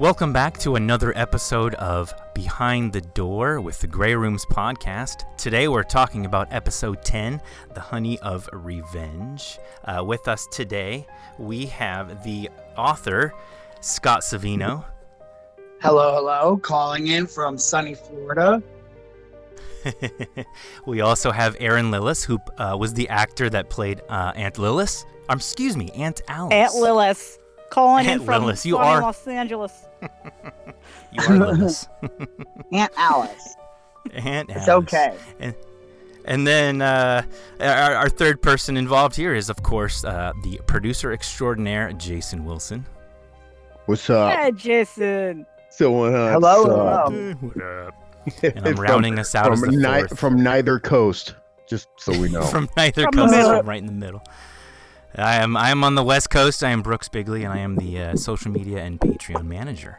Welcome back to another episode of Behind the Door with the Grey Rooms podcast. Today we're talking about episode 10, The Honey of Revenge. Uh, with us today, we have the author, Scott Savino. Hello, hello. Calling in from sunny Florida. we also have Erin Lillis, who uh, was the actor that played uh, Aunt Lillis. Um, excuse me, Aunt Alice. Aunt Lillis calling Aunt in from Lillis, you are- Los Angeles. You are Lillis. Aunt Alice. Aunt It's okay. And, and then uh, our, our third person involved here is, of course, uh, the producer extraordinaire, Jason Wilson. What's up? Hey, Jason. So, uh, Hello, so- hello. What up? And I'm From- rounding us out as from, the ni- fourth. from neither coast, just so we know. From neither From coast, middle. I'm right in the middle. I am I am on the West Coast. I am Brooks Bigley, and I am the uh, social media and Patreon manager.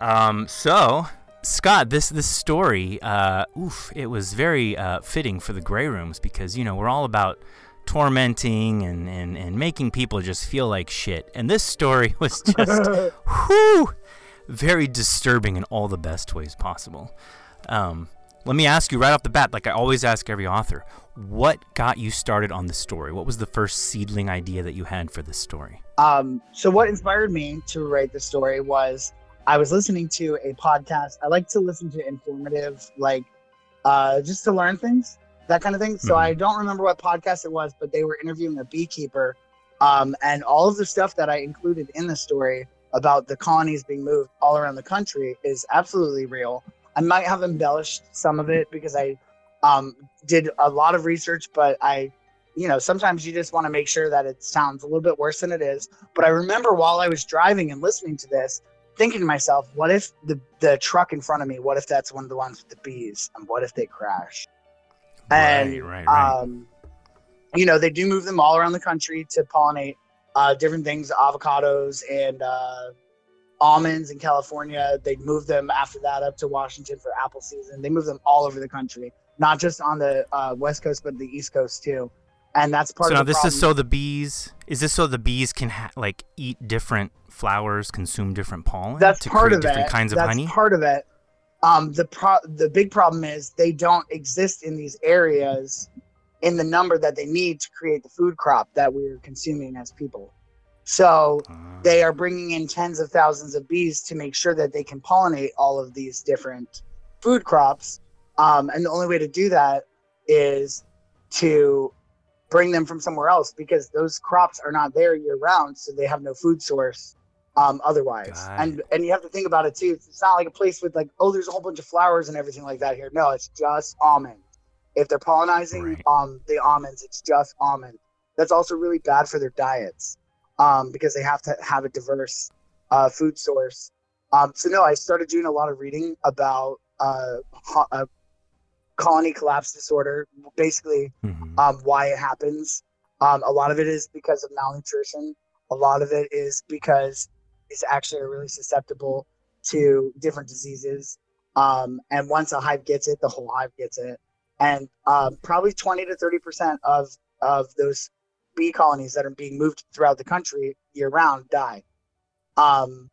Um, so Scott, this this story, uh, oof, it was very uh, fitting for the Grey Rooms because you know we're all about tormenting and, and, and making people just feel like shit. And this story was just whew, very disturbing in all the best ways possible. Um, let me ask you right off the bat, like I always ask every author, what got you started on the story? What was the first seedling idea that you had for this story? Um, so what inspired me to write the story was I was listening to a podcast. I like to listen to informative, like uh, just to learn things, that kind of thing. So Mhm. I don't remember what podcast it was, but they were interviewing a beekeeper, um, and all of the stuff that I included in the story about the colonies being moved all around the country is absolutely real. I might have embellished some of it because I um, did a lot of research, but I you know, sometimes you just want to make sure that it sounds a little bit worse than it is. But I remember while I was driving and listening to this, thinking to myself, what if the, the truck in front of me, what if that's one of the ones with the bees? And what if they crash? And, right, right, right. Um, you know, they do move them all around the country to pollinate uh, different things, avocados and uh, almonds in California. They move them after that up to Washington for apple season. They move them all over the country, not just on the uh, West Coast, but the East Coast too. And that's part so of now the this problem. is so the bees. Is this so the bees can ha- like eat different flowers, consume different pollen that's to part create of different it. kinds of that's honey? part of it. Um, the pro- the big problem is they don't exist in these areas in the number that they need to create the food crop that we're consuming as people. So Ah. they are bringing in tens of thousands of bees to make sure that they can pollinate all of these different food crops. Um, and the only way to do that is to bring them from somewhere else because those crops are not there year round, so they have no food source um, otherwise. Got And and you have to think about it too. It's not like a place with like oh, there's a whole bunch of flowers and everything like that here. No, it's just almond. If they're pollinizing Right. um, the almonds, it's just almond. That's also really bad for their diets um, because they have to have a diverse uh, food source. Um, so no, I started doing a lot of reading about uh, ho- uh, colony collapse disorder, basically Mhm. um, why it happens. Um, a lot of it is because of malnutrition. A lot of it is because it's actually really susceptible to different diseases. Um, and once a hive gets it, the whole hive gets it. And um, probably 20 to 30 percent of of those bee colonies that are being moved throughout the country year round die. Um,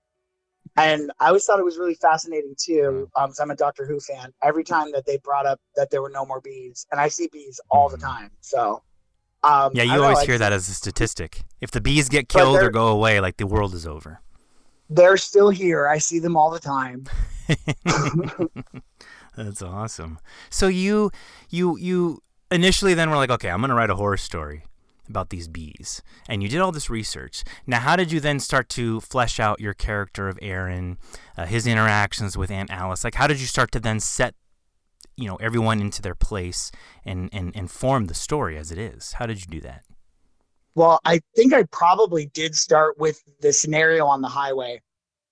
and I always thought it was really fascinating too. Um, 'cause I'm a Doctor Who fan. Every time that they brought up that there were no more bees, and I see bees all the Mhm. time. So, um, Yeah, you don't know, always hear that as a statistic. If the bees get killed or go away, like the world is over. They're still here. I see them all the time. That's awesome. So you you you initially then were like, okay, I'm gonna write a horror story about these bees, and you did all this research. Now, how did you then start to flesh out your character of Aaron, uh, his interactions with Aunt Alice? Like, how did you start to then set you know everyone into their place and and and form the story as it is? How did you do that? Well, I think I probably did start with the scenario on the highway.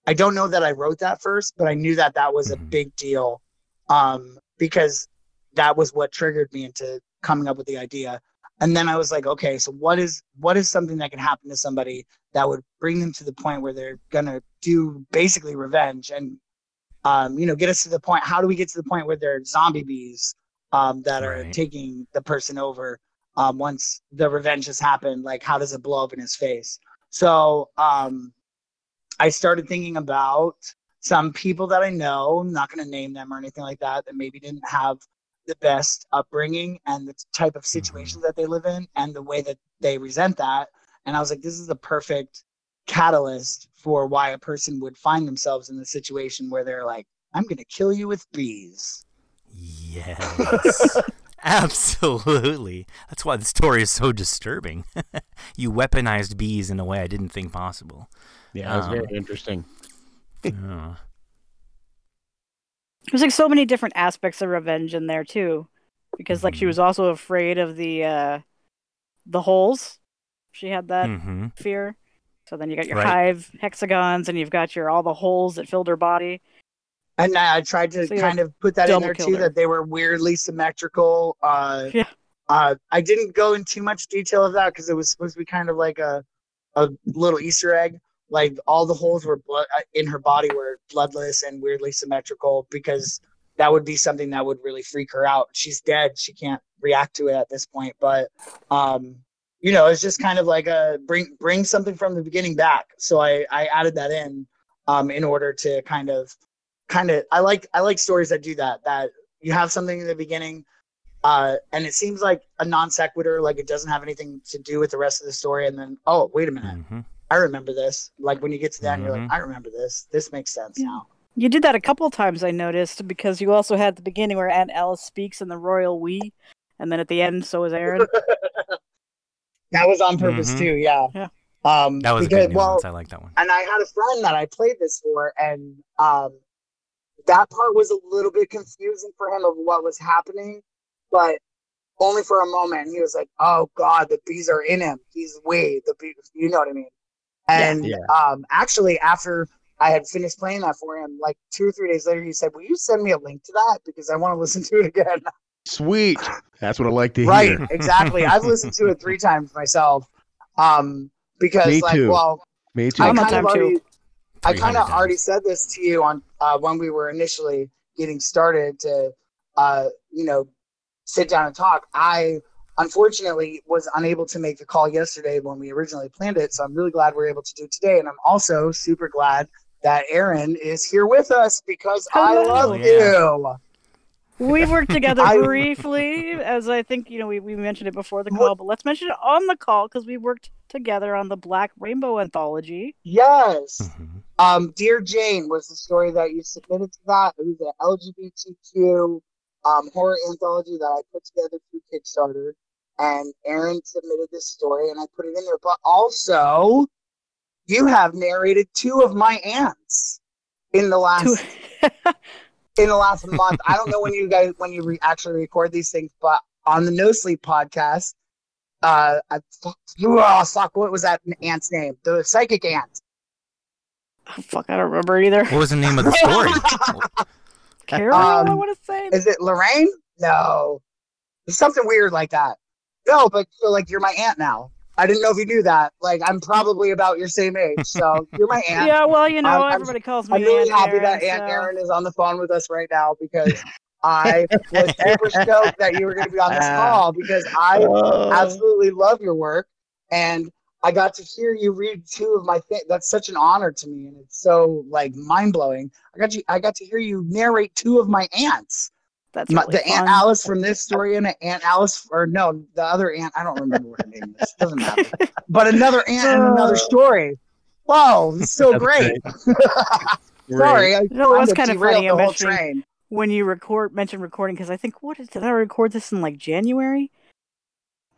I don't know that I wrote that first, but I knew that that was a Mhm. big deal um, because that was what triggered me into coming up with the idea. And then I was like, okay, so what is what is something that can happen to somebody that would bring them to the point where they're gonna do basically revenge and um, you know, get us to the point. How do we get to the point where they're zombie bees um, that are Right. taking the person over um, once the revenge has happened? Like, how does it blow up in his face? So um, I started thinking about some people that I know. I'm not going to name them or anything like that. That maybe didn't have the best upbringing and the type of situations that they live in and the way that they resent that. And I was like, this is the perfect catalyst for why a person would find themselves in the situation where they're like, I'm going to kill you with bees. Yes. Absolutely. That's why the story is so disturbing. you weaponized bees in a way I didn't think possible. Yeah, that's Um, very interesting. Oh. There's like so many different aspects of revenge in there too, because like she Mhm. was also afraid of the uh the holes. She had that mm-hmm. fear. So then you got your Right. hive hexagons, and you've got your all the holes that filled her body. And I tried to So kind of put that in there too, her. that they were weirdly symmetrical. Uh, Yeah. uh, I didn't go in too much detail of that because it was supposed to be kind of like a, a little Easter egg. Like all the holes were blood uh, in her body were bloodless and weirdly symmetrical because that would be something that would really freak her out. She's dead; she can't react to it at this point. But um, you know, it's just kind of like a bring bring something from the beginning back. So I I added that in um, in order to kind of kind of I like I like stories that do that. That you have something in the beginning, uh, and it seems like a non sequitur, like it doesn't have anything to do with the rest of the story, and then oh wait a minute, hmm I remember this. Like when you get to that, and you're like, Mhm. I remember this. This makes sense Yeah. now. You did that a couple times, I noticed, because you also had the beginning where Aunt Alice speaks in the royal we, and then at the end, so is Aaron. That was on purpose Mhm. too. Yeah. Yeah. Um, That was a good well. I like that one. and I had a friend that I played this for, and um, that part was a little bit confusing for him of what was happening, but only for a moment. He was like, "Oh God, the bees are in him. He's way the bees." You know what I mean? And Yeah. um, actually, after I had finished playing that for him, like two or three days later, he said, "Will you send me a link to that because I want to listen to it again?" Sweet. That's what I like to right hear. Right, exactly i've listened to it three times myself um because Me like too. well Me too. i I'm on kind of time, too. already i kind of already said this to you on uh when we were initially getting started to uh you know sit down and talk i unfortunately was unable to make the call yesterday when we originally planned it so i'm really glad we're able to do it today and i'm also super glad that erin is here with us because i Hello. love Yeah. you We've worked together I- briefly, as I think you know we, we mentioned it before the call, but let's mention it on the call because we worked together on the Black Rainbow anthology. yes Mhm. Um, Dear Jane was the story that you submitted to that. It was an LGBTQ um, horror anthology that I put together through Kickstarter. And Erin submitted this story and I put it in there. But also, you have narrated two of my aunts in the last in the last month. I don't know when you guys when you re- actually record these things, but on the No Sleep podcast, uh, I fuck, oh, fuck, what was that aunt's name? The psychic aunt. Oh, fuck, I don't remember either. What was the name of the story? Carol, I Um, want to say. Is it Lorraine? No. It's something weird like that. No, but so like you're my aunt now. I didn't know if you knew that. Like I'm probably about your same age, so you're my aunt. yeah, well, you know, I'm- I'm- everybody calls me I'm really Aunt happy Erin, that Aunt so- Erin is on the phone with us right now because I was super stoked that you were going to be on this uh, call because I Oh. absolutely love your work and I got to hear you read two of my things. That's such an honor to me, and it's so like mind blowing. I got you. I got to hear you narrate two of my aunts. That's My, really the Aunt. Alice from this story and Aunt Alice, or no, the other aunt. I don't remember what her name is. Doesn't matter. But another aunt and another oh. story. Whoa, it's so great. great. Sorry, I No, it was kinda kinda funny. the whole train. when you record mention recording because I think what is, did I record this in like January?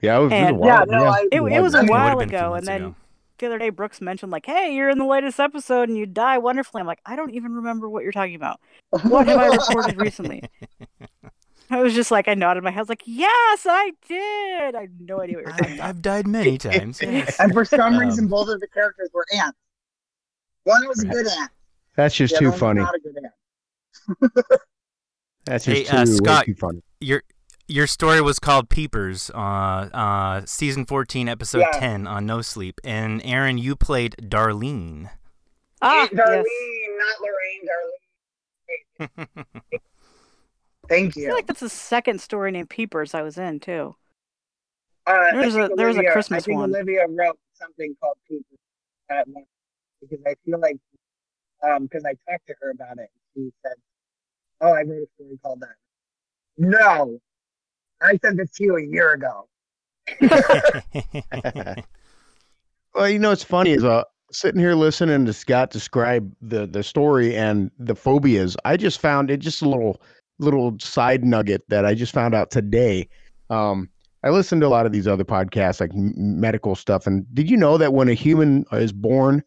Yeah, it was, it was a while. Yeah, no, I- It, it was I a mean, It while would've been a few ago, and then ago. The other day Brooks mentioned like, "Hey, you're in the latest episode and you die wonderfully." I'm like, I don't even remember what you're talking about. What have I recorded recently? I was just like, I nodded my head, I was like, "Yes, I did." I had no idea what you're talking I've, about. I've died many times. Yes. and for some Um, reason, both of the characters were ants. One was a good ant. That's just the too other one was funny. Not a good ant. That's Hey, just uh, too, way Scott, too funny. You're your story was called Peepers, uh, uh, season 14, episode Yeah. 10 on No Sleep. And Erin, you played Darlene. Ah, Darlene, yes. not Lorraine, Darlene. Thank you. I feel like that's the second story named Peepers I was in too. Uh, I There was a- think there was a Olivia- Christmas I think one. Olivia wrote something called Peepers at one because I feel like um because I talked to her about it. She said, "Oh, I wrote a story called that." No, I sent this to you a year ago. Well, you know, it's funny is uh, sitting here listening to Scott describe the the story and the phobias. I just found it just a little little side nugget that I just found out today. Um, I listened to a lot of these other podcasts, like m- medical stuff. And did you know that when a human is born,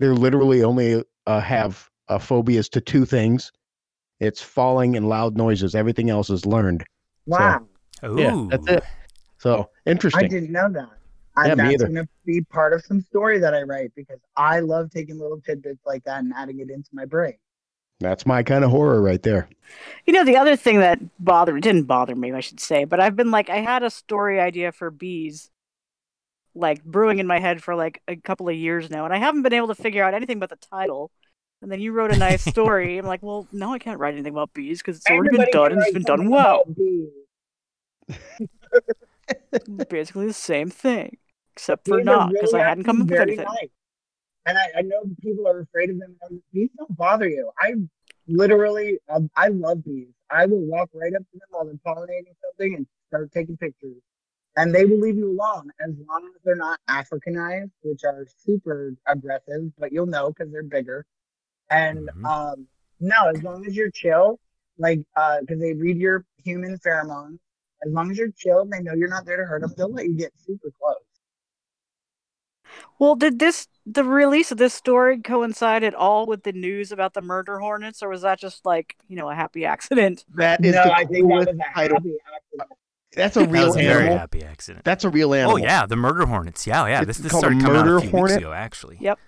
they're literally only uh, have uh, phobias to two things? It's falling and loud noises. Everything else is learned. Wow, Ooh. Yeah, that's it. So interesting. I didn't know that. I, Yeah, me that's gonna be part of some story that I write because I love taking little tidbits like that and adding it into my brain. That's my kind of horror right there. You know, the other thing that bothered didn't bother me, I should say, but I've been like, I had a story idea for bees, like brewing in my head for like a couple of years now, and I haven't been able to figure out anything but the title. And then you wrote a nice story. I'm like, well, no, I can't write anything about bees because it's already been done and it's been done well. bees. Basically the same thing, except for Bees not because really I hadn't come up with anything. nice. And I, I know people are afraid of them. and Bees don't bother you. I literally, um, I love bees. I will walk right up to them while they're pollinating something and start taking pictures. And they will leave you alone as long as they're not Africanized, which are super aggressive, but you'll know because they're bigger. And Mhm. um, no, as long as you're chill, like, because they read your human pheromones, as long as you're chill and they know you're not there to hurt them, they'll let you get super close. Well, did this the release of this story coincide at all with the news about the murder hornets, or was that just like you know a happy accident? That is no, the I think that was a title. happy accident. That's a That real was a very animal. happy accident. That's a real animal. Oh yeah, the murder hornets. Yeah, yeah. It's This this started coming out a few hornet? weeks ago, actually. Yep.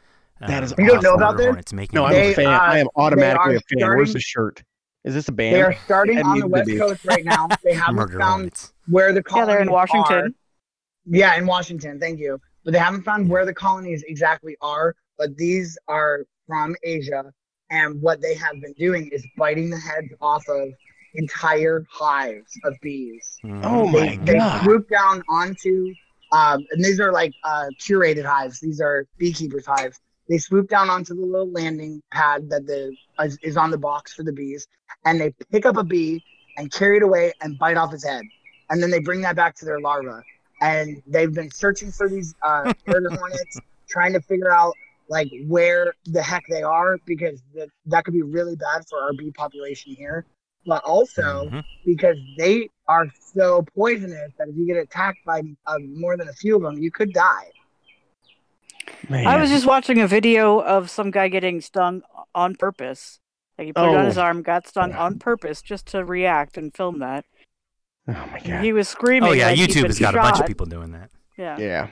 That is Uh, You don't know murder about this? hornets making No, I'm They, a fan. uh, I am automatically a are fan. Where's the shirt? Is this a band? They are starting That on the West. Coast right now. They haven't found where the Yeah, colonies they're in Washington. are. Yeah, in Washington. Thank you. But they haven't found where the colonies exactly are. But these are from Asia, and what they have been doing is biting the heads off of entire hives of bees. Mhm. Oh they, my they God. swoop down onto um, and these are like uh, curated hives these are beekeepers hives they swoop down onto the little landing pad that the is, is on the box for the bees and they pick up a bee and carry it away and bite off its head and then they bring that back to their larva and they've been searching for these uh, hornets trying to figure out like where the heck they are because that that could be really bad for our bee population here but also Mhm. because they are so poisonous that if you get attacked by uh, more than a few of them, you could die. Man. I was just watching a video of some guy getting stung on purpose. Like he put it on his Oh. arm, got stung on purpose just to react and film that. Oh my god. He was screaming. Oh yeah, like YouTube has got a bunch of people doing that. Yeah. Yeah.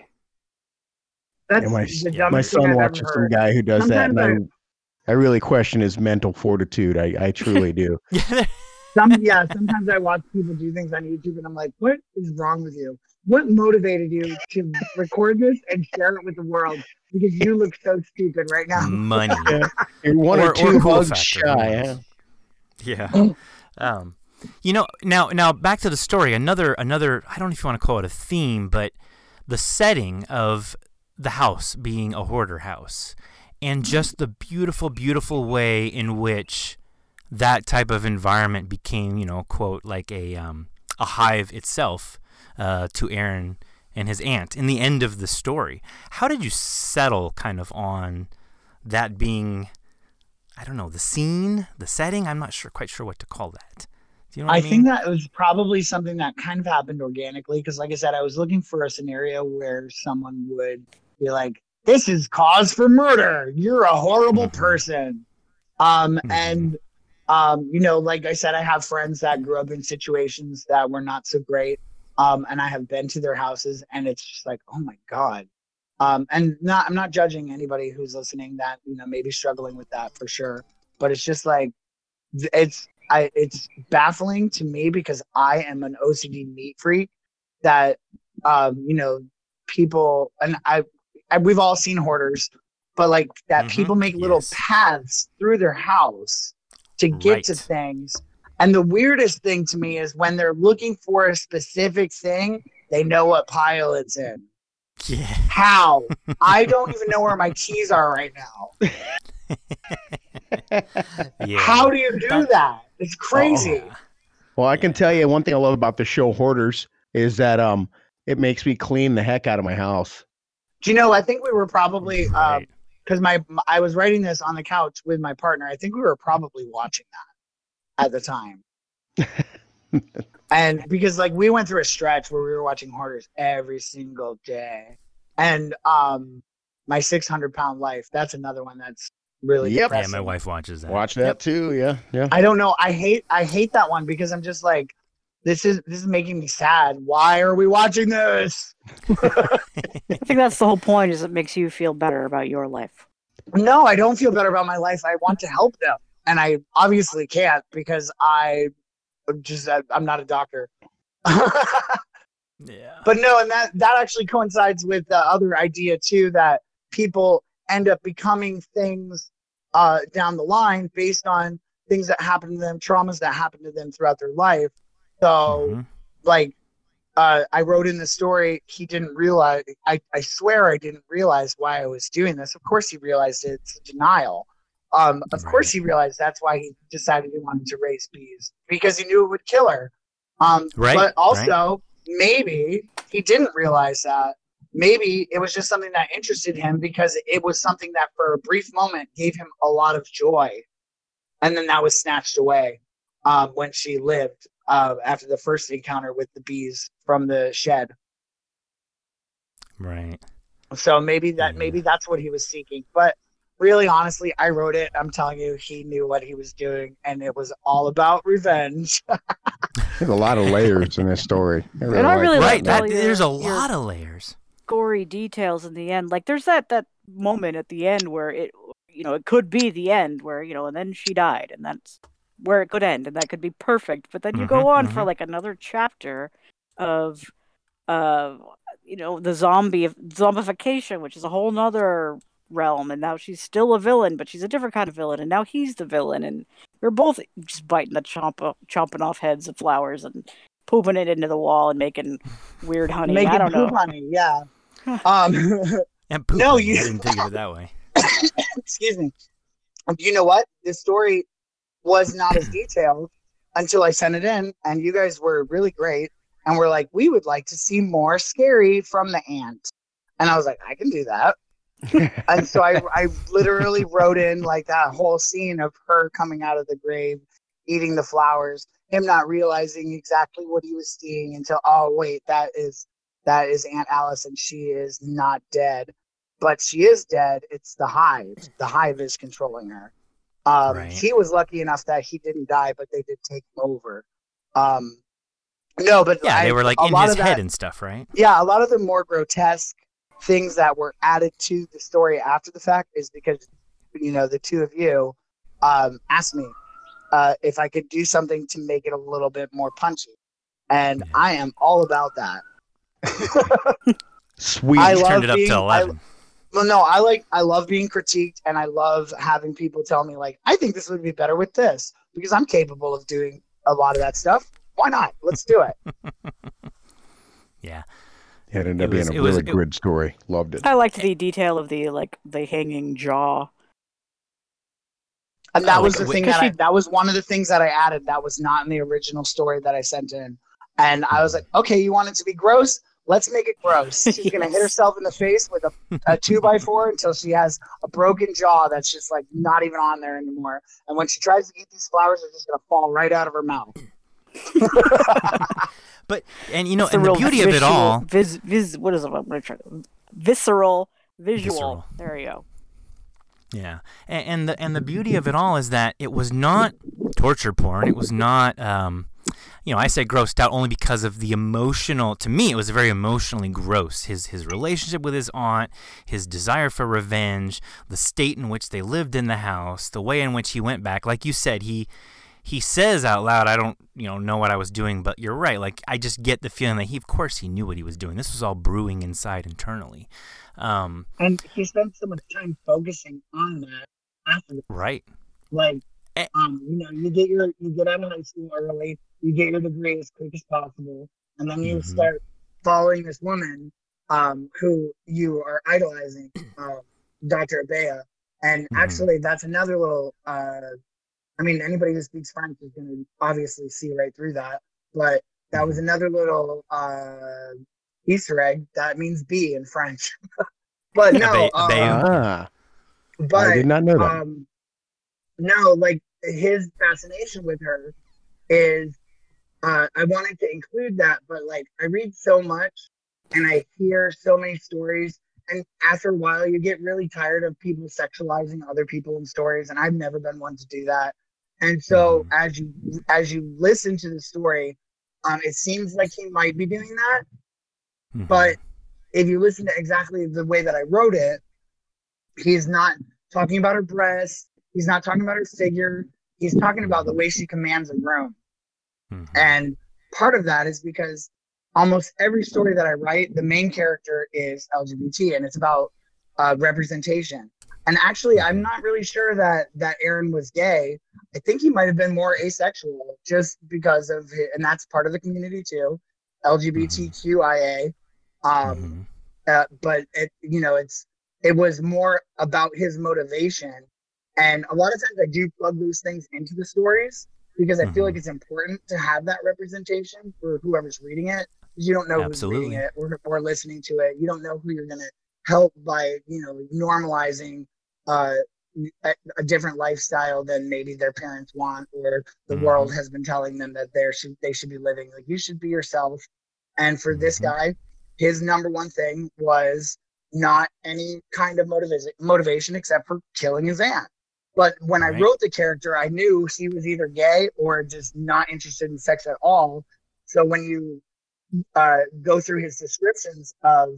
That's And my, the my son I've watches some heard. guy who does that, and I, I really question his mental fortitude. I, I truly do. Yeah. Some, yeah, sometimes I watch people do things on YouTube and I'm like, what is wrong with you? What motivated you to record this and share it with the world? Because you look so stupid right now. Money. You're one or, Or- or two cool hugs factor, shy. who huh? Yeah. Um, you know, now now back to the story. Another another. I don't know if you want to call it a theme, but the setting of the house being a hoarder house, and just the beautiful, beautiful way in which that type of environment became, you know, quote like a um, a hive itself uh, to Aaron and his aunt in the end of the story. How did you settle kind of on that being? I don't know the scene, the setting. I'm not sure, quite sure what to call that. Do you know what I, I mean? think that was probably something that kind of happened organically because, like I said, I was looking for a scenario where someone would be like, "This is cause for murder. You're a horrible Mhm. person." Um, Mhm. and um, you know, like I said, I have friends that grew up in situations that were not so great. Um, and I have been to their houses, and it's just like, oh my god. Um, and not, I'm not judging anybody who's listening that you know maybe struggling with that for sure, but it's just like, it's I it's baffling to me because I am an OCD neat freak that um you know people and I, I we've all seen hoarders but like that Mhm, people make little yes. paths through their house to get to things and the weirdest thing to me is when they're looking for a specific thing they know what pile it's in Yeah. how i don't even know where my keys are right now Yeah. how do you do That- that it's crazy Oh, Well, I can tell you one thing I love about the show Hoarders is that um it makes me clean the heck out of my house. do you know i think we were probably um Right. because my I was writing this on the couch with my partner. I think we were probably watching that at the time. and because like we went through a stretch where we were watching hoarders every single day. And um my 600 pound life, that's another one that's really Yep. yeah, my wife watches that. Watch that too. Yeah, yeah. I don't know. I hate I hate that one because I'm just like this is this is making me sad. Why are we watching this? I think that's the whole point. Is it makes you feel better about your life. No, I don't feel better about my life. I want to help them, and I obviously can't because I just I'm not a doctor. Yeah. but no, and that that actually coincides with the other idea too that people end up becoming things uh, down the line based on things that happen to them, traumas that happen to them throughout their life. So Mhm. like uh, I wrote in the story, he didn't realize. I, I swear I didn't realize why I was doing this. Of course, he realized it. it's denial. Um, of Right. course, he realized that's why he decided he wanted to raise bees because he knew it would kill her. Um, Right, But also, maybe he didn't realize that. Maybe it was just something that interested him because it was something that, for a brief moment, gave him a lot of joy, and then that was snatched away um, when she lived uh, after the first encounter with the bees from the shed. Right. So maybe that Yeah. maybe that's what he was seeking. But really, honestly, I wrote it. I'm telling you, he knew what he was doing, and it was all about revenge. There's a lot of layers in this story. I And I really that. Right. like That, all there's a your- lot of layers. gory details in the end. Like there's that that moment at the end where it you know, it could be the end where, you know, and then she died and that's where it could end and that could be perfect. But then you Mhm, go on for mhm. like another chapter of uh you know, the zombie zombification, which is a whole nother realm and now she's still a villain, but she's a different kind of villain and now he's the villain and they're both just biting the chomp chomping off heads of flowers and pooping it into the wall and making weird honey. Making I don't know. poop honey, yeah. um, And poop. No, I you- didn't think of it that way. excuse me. You know what? This story was not as detailed until I sent it in, and you guys were really great. And we're like, we would like to see more scary from the ant. And I was like, I can do that. And so I, I literally wrote in like that whole scene of her coming out of the grave, eating the flowers, him not realizing exactly what he was seeing until, oh wait, that is that is Aunt Alice, and she is not dead, but she is dead. It's the hive. The hive is controlling her. Um, Right. He was lucky enough that he didn't die, but they did take him over. Um, no, but Yeah, I- they were like in his of that- head and stuff, right? yeah, a lot of the more grotesque things that were added to the story after the fact is because you know the two of you um, asked me uh, if I could do something to make it a little bit more punchy, and Yeah. I am all about that. Sweet. I You love turned it up being- to I- eleven. well, no, I like I love being critiqued, and I love having people tell me like I think this would be better with this because I'm capable of doing a lot of that stuff. Why not? Let's do it. yeah. It ended It up being was- a it was- really it- good story. Loved it. I liked the detail of the like the hanging jaw. And that Oh, was like, the wait- thing Cause that I, she- that was one of the things that I added that was not in the original story that I sent in. And I was like, mm-hmm. okay, you want it to be gross? Let's make it gross. She's gonna hit herself in the face with a, a two by four until she has a broken jaw that's just like not even on there anymore. And when she tries to eat these flowers, they're just gonna fall right out of her mouth. But and you know, and the beauty of it all. vis, vis, what is it? I'm gonna try- Visceral, visual. Visceral. There you go. Yeah, and, and the and the beauty of it all is that it was not torture porn. It was not, um, you know, I say grossed out only because of the emotional. To me, it was very emotionally gross. His his relationship with his aunt, his desire for revenge, the state in which they lived in the house, the way in which he went back. Like you said, he he says out loud, "I don't, you know, know what I was doing," but you're right. Like I just get the feeling that he, of course, he knew what he was doing. This was all brewing inside internally. Um, and he spent so much time focusing on that after right. like Eh. um you know you get your you get out of high school early you get your degree as quick as possible and then you Mhm. start following this woman um who you are idolizing um dr abea and Mhm. actually that's another little uh i mean anybody who speaks french is going to obviously see right through that but that was Mhm. another little uh easter egg that means bee in french but no Abe- um, Abeu. Ah, I did not know that. um no like his fascination with her is uh i wanted to include that but like i read so much and i hear so many stories and after a while you get really tired of people sexualizing other people in stories and i've never been one to do that and so Mhm. as you as you listen to the story um it seems like he might be doing that Mhm. but if you listen to exactly the way that I wrote it, he's not talking about her breasts. He's not talking about her figure. He's talking about the way she commands a room. Mhm. And part of that is because almost every story that I write, the main character is LGBT and it's about uh, representation. And actually, I'm not really sure that that Aaron was gay. I think he might have been more asexual just because of it, and that's part of the community too, LGBTQIA. Um, Mhm. uh, but it you know it's it was more about his motivation and a lot of times i do plug those things into the stories because i feel Mhm. like it's important to have that representation for whoever's reading it you don't know who's reading it or, or listening to it you don't know who you're going to help by you know normalizing uh a, a different lifestyle than maybe their parents want or the Mhm. world has been telling them that they should they should be living like you should be yourself and for this Mhm. guy his number one thing was not any kind of motivation motivation except for killing his aunt. But when I wrote the character, I knew he was either gay or just not interested in sex at all. So when you uh, go through his descriptions of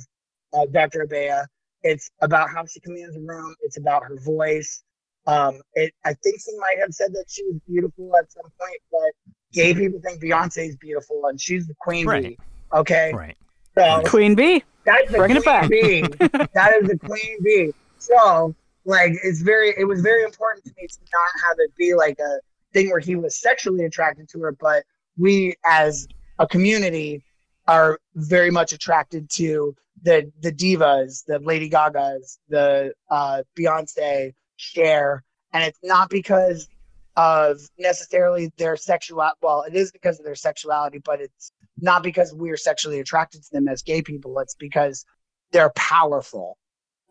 uh, Dr. Abea, it's about how she commands a room. It's about her voice. Um, it, I think she might have said that she was beautiful at some point, but gay people think Beyonce is beautiful and she's the queen Right. bee. Okay, Right. so Queen Bee. that's the Bringing it queen back. bee. that is the queen bee. So, like, it's very, it was very important to me to not have it be like a thing where he was sexually attracted to her, but we as a community are very much attracted to the the divas, the Lady Gagas, the uh, Beyonce, Cher, and it's not because of necessarily their sexual. Well, it is because of their sexuality, but it's not because we're sexually attracted to them as gay people. It's because they're powerful.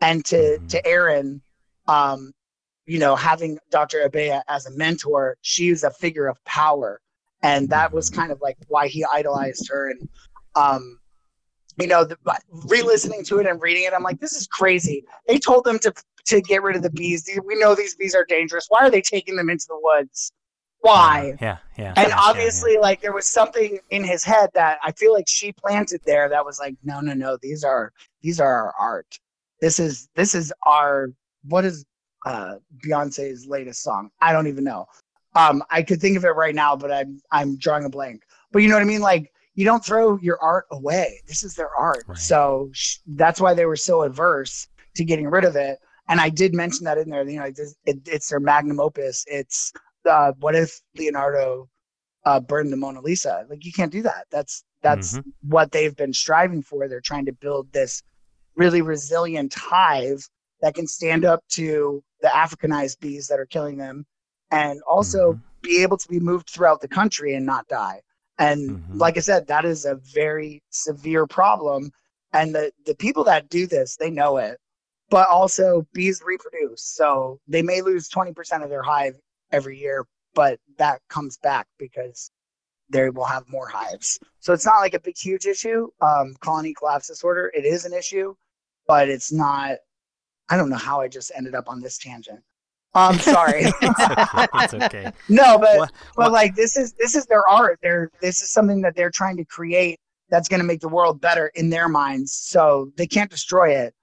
And to Mhm. to Aaron, um, you know, having Dr. Abea as a mentor, she she's a figure of power, and that was kind of like why he idolized her. And um, you know, the, re-listening to it and reading it, I'm like, this is crazy. They told them to to get rid of the bees. We know these bees are dangerous. Why are they taking them into the woods? Why? Yeah. Yeah. And yeah, obviously, like there was something in his head that I feel like she planted there that was like, no, no, no, these are these are our art. This is this is our what is uh Beyonce's latest song? I don't even know. Um, I could think of it right now, but I'm I'm drawing a blank. But you know what I mean? Like you don't throw your art away. This is their art. Right. So sh- that's why they were so adverse to getting rid of it. And I did mention that in there. You know, it, it, it's their magnum opus. It's uh, what if Leonardo uh, burned the Mona Lisa? Like you can't do that. That's that's Mhm. what they've been striving for. They're trying to build this really resilient hive that can stand up to the Africanized bees that are killing them, and also Mhm. be able to be moved throughout the country and not die. And Mhm. like I said, that is a very severe problem. And the, the people that do this, they know it. But also, bees reproduce. So they may lose 20% of their hive every year, but that comes back because they will have more hives. So it's not like a big, huge issue. Um, colony collapse disorder, it is an issue, but it's not. I don't know how I just ended up on this tangent. I'm sorry. it's okay. It's okay. no, but What- but what- like this is this is their art. They're this is something that they're trying to create that's going to make the world better in their minds. So they can't destroy it.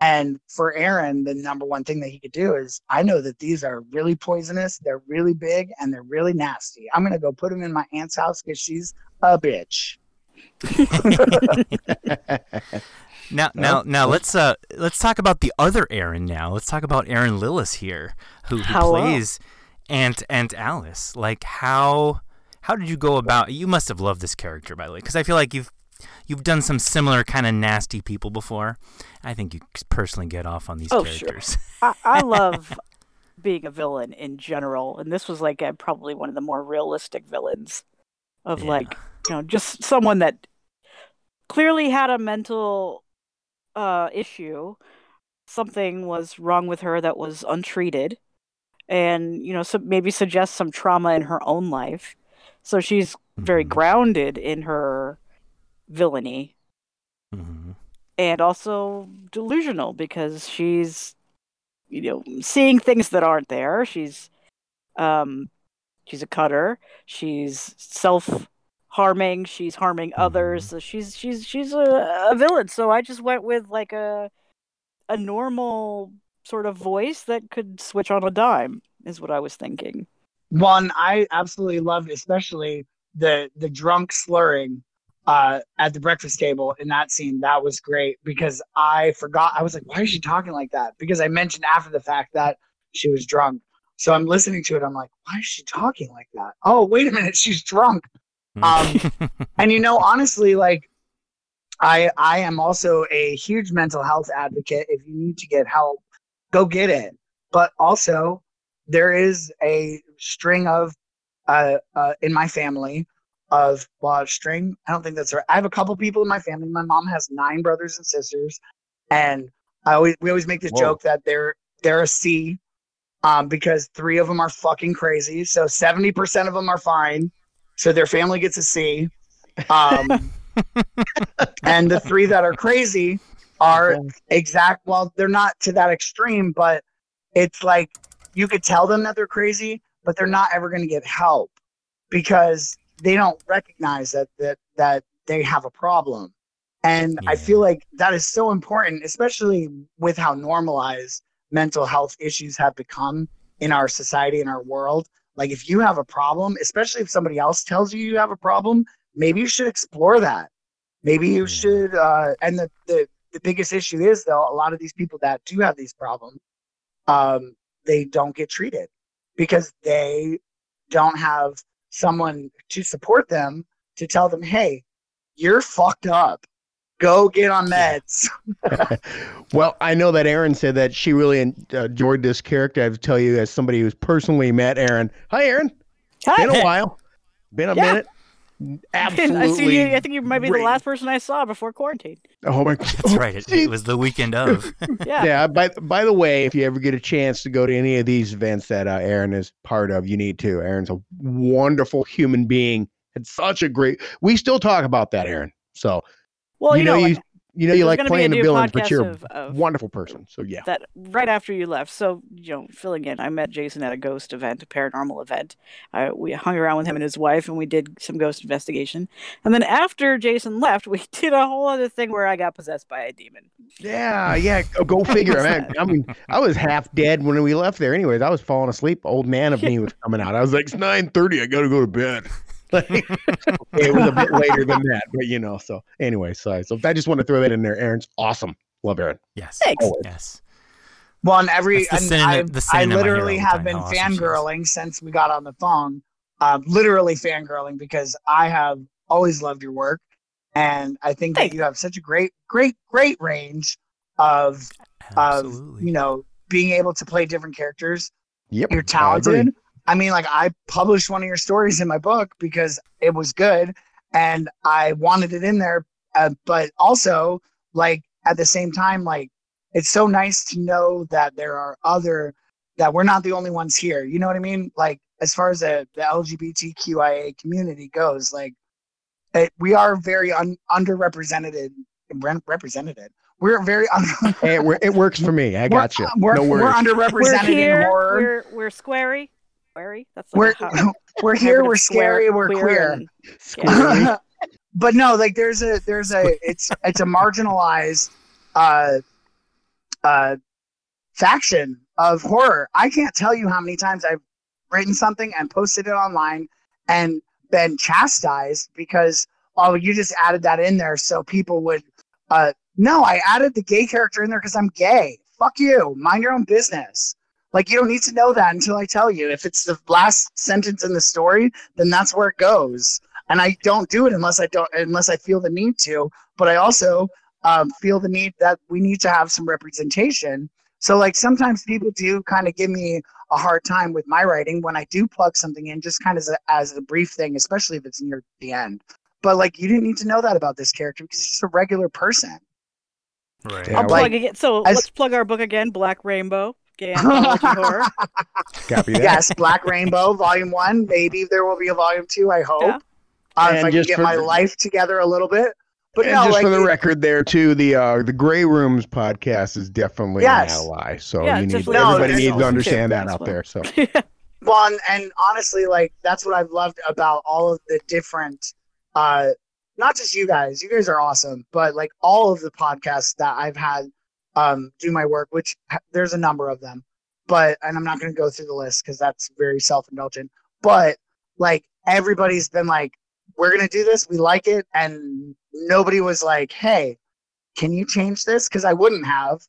And for Aaron, the number one thing that he could do is I know that these are really poisonous, they're really big, and they're really nasty. I'm gonna go put them in my aunt's house because she's a bitch. Now, now, now, let's uh, let's talk about the other Erin. Now, let's talk about Erin Lillis here, who, who plays Aunt Aunt Alice. Like, how how did you go about? You must have loved this character, by the way, because I feel like you've you've done some similar kind of nasty people before. I think you personally get off on these Oh, sure. characters. I, I love being a villain in general, and this was like uh probably one of the more realistic villains of Yeah. like you know just someone that clearly had a mental uh issue. Something was wrong with her that was untreated, and you know, so maybe suggests some trauma in her own life. So she's very Mhm. grounded in her villainy Mhm. and also delusional because she's you know seeing things that aren't there she's um she's a cutter she's self harming she's harming others so she's she's she's a, a villain so i just went with like a a normal sort of voice that could switch on a dime is what i was thinking One I absolutely loved, especially the the drunk slurring uh, at the breakfast table in that scene. That was great because I forgot. I was like, why is she talking like that? Because I mentioned after the fact that she was drunk. So I'm listening to it. I'm like, why is she talking like that? Oh, wait a minute, she's drunk. Um, and you know honestly like i i am also a huge mental health advocate. If you need to get help go get it. But also there is a string of uh, uh in my family of well a string i don't think that's right. I have a couple people in my family. My mom has nine brothers and sisters. And i always we always make this Whoa. joke that they're they're a c um because three of them are fucking crazy. So 70% of them are fine so their family gets a C. Um, and the three that are crazy are exact. Well, they're not to that extreme, but it's like you could tell them that they're crazy, but they're not ever going to get help because they don't recognize that that that they have a problem. And I feel like that is so important, especially with how normalized mental health issues have become in our society in our world. Like if you have a problem, especially if somebody else tells you you have a problem, maybe you should explore that. Maybe you should. Uh, and the, the the biggest issue is though a lot of these people that do have these problems, um, they don't get treated because they don't have someone to support them to tell them, hey, you're fucked up. Go get on meds. Well, I know that Erin said that she really uh, enjoyed this character. I have to tell you, as somebody who's personally met Erin. Hi, Erin. Hi. Been a while. Been a Yeah. minute. Absolutely. I see you. I think you might be the last person I saw before quarantine. Oh my. That's right. It, it was the weekend of. Yeah. Yeah. By by the way, if you ever get a chance to go to any of these events that uh, Erin is part of, you need to. Erin's a wonderful human being. It's such a great. We still talk about that, Erin. So Well, you, know, like, you you know you like gonna be a playing the new villains, but you're of- a wonderful person. So yeah. that right after you left. So, you know, filling in, I met Jason at a ghost event, a paranormal event. I, we hung around with him and his wife, and we did some ghost investigation. And then after Jason left, we did a whole other thing where I got possessed by a demon. Yeah, yeah. Go, figure. I mean, I mean, I was half dead when we left there. Anyways, I was falling asleep. Old man of me was coming out. I was like, it's nine thirty. I gotta go to bed. Like, it was a bit later than that, but you know. So anyway, sorry. So I just want to throw that in there. Erin's awesome. Love Erin. Yes. Thanks. Yes. Well, and every the and synonym- I, the I synonym I hear literally have time, been how awesome she is. fangirling since we got on the phone. Um, literally fangirling because I have always loved your work, and I think Thank that you have such a great, great, great range of of you know being able to play different characters. Yep. You're talented. I mean, like I published one of your stories in my book because it was good and I wanted it in there. Uh, but also, like at the same time, like it's so nice to know that there are other that we're not the only ones here. You know what I mean? Like as far as the, the LGBTQIA community goes, like it, we are very un, underrepresented. re- Represented. We're very un- Hey, it, it works for me. I got you. We're, no we're underrepresented We're here. in horror. We're we're squarey. Squarey. That's like we're how- we're here we're square- scary we're queer, and- Squirrely. but no like there's a there's a it's it's a marginalized uh uh, faction of horror. I can't tell you how many times I've written something and posted it online and been chastised because oh you just added that in there so people would uh no I added the gay character in there because I'm gay. Fuck you. Mind your own business. Like you don't need to know that until I tell you. If it's the last sentence in the story, then that's where it goes. And I don't do it unless I don't unless I feel the need to. But I also um, feel the need that we need to have some representation. So like sometimes people do kind of give me a hard time with my writing when I do plug something in, just kind of as a, as a brief thing, especially if it's near the end. But like you didn't need to know that about this character because he's just a regular person. Right. Yeah, I'll like- plug again. So as- let's plug our book again, Black Rainbow, Gay Anthology Horror. Copy that. yes, Black Rainbow Volume One. Maybe there will be a Volume Two. I hope. Yeah. Uh, if And I can get my the- life together a little bit. But and no, just like for the it- record, there too, the uh, the Gray Rooms podcast is definitely Yes. an ally. So Yeah, you need definitely everybody awesome needs to understand that out well. there. So Well, and, and honestly, like that's what I've loved about all of the different, uh, not just you guys. You guys are awesome, but like all of the podcasts that I've had um, do my work, which ha- there's a number of them, but and I'm not going to go through the list because that's very self indulgent. But like everybody's been like, we're going to do this. We like it, and nobody was like, hey, can you change this? Because I wouldn't have.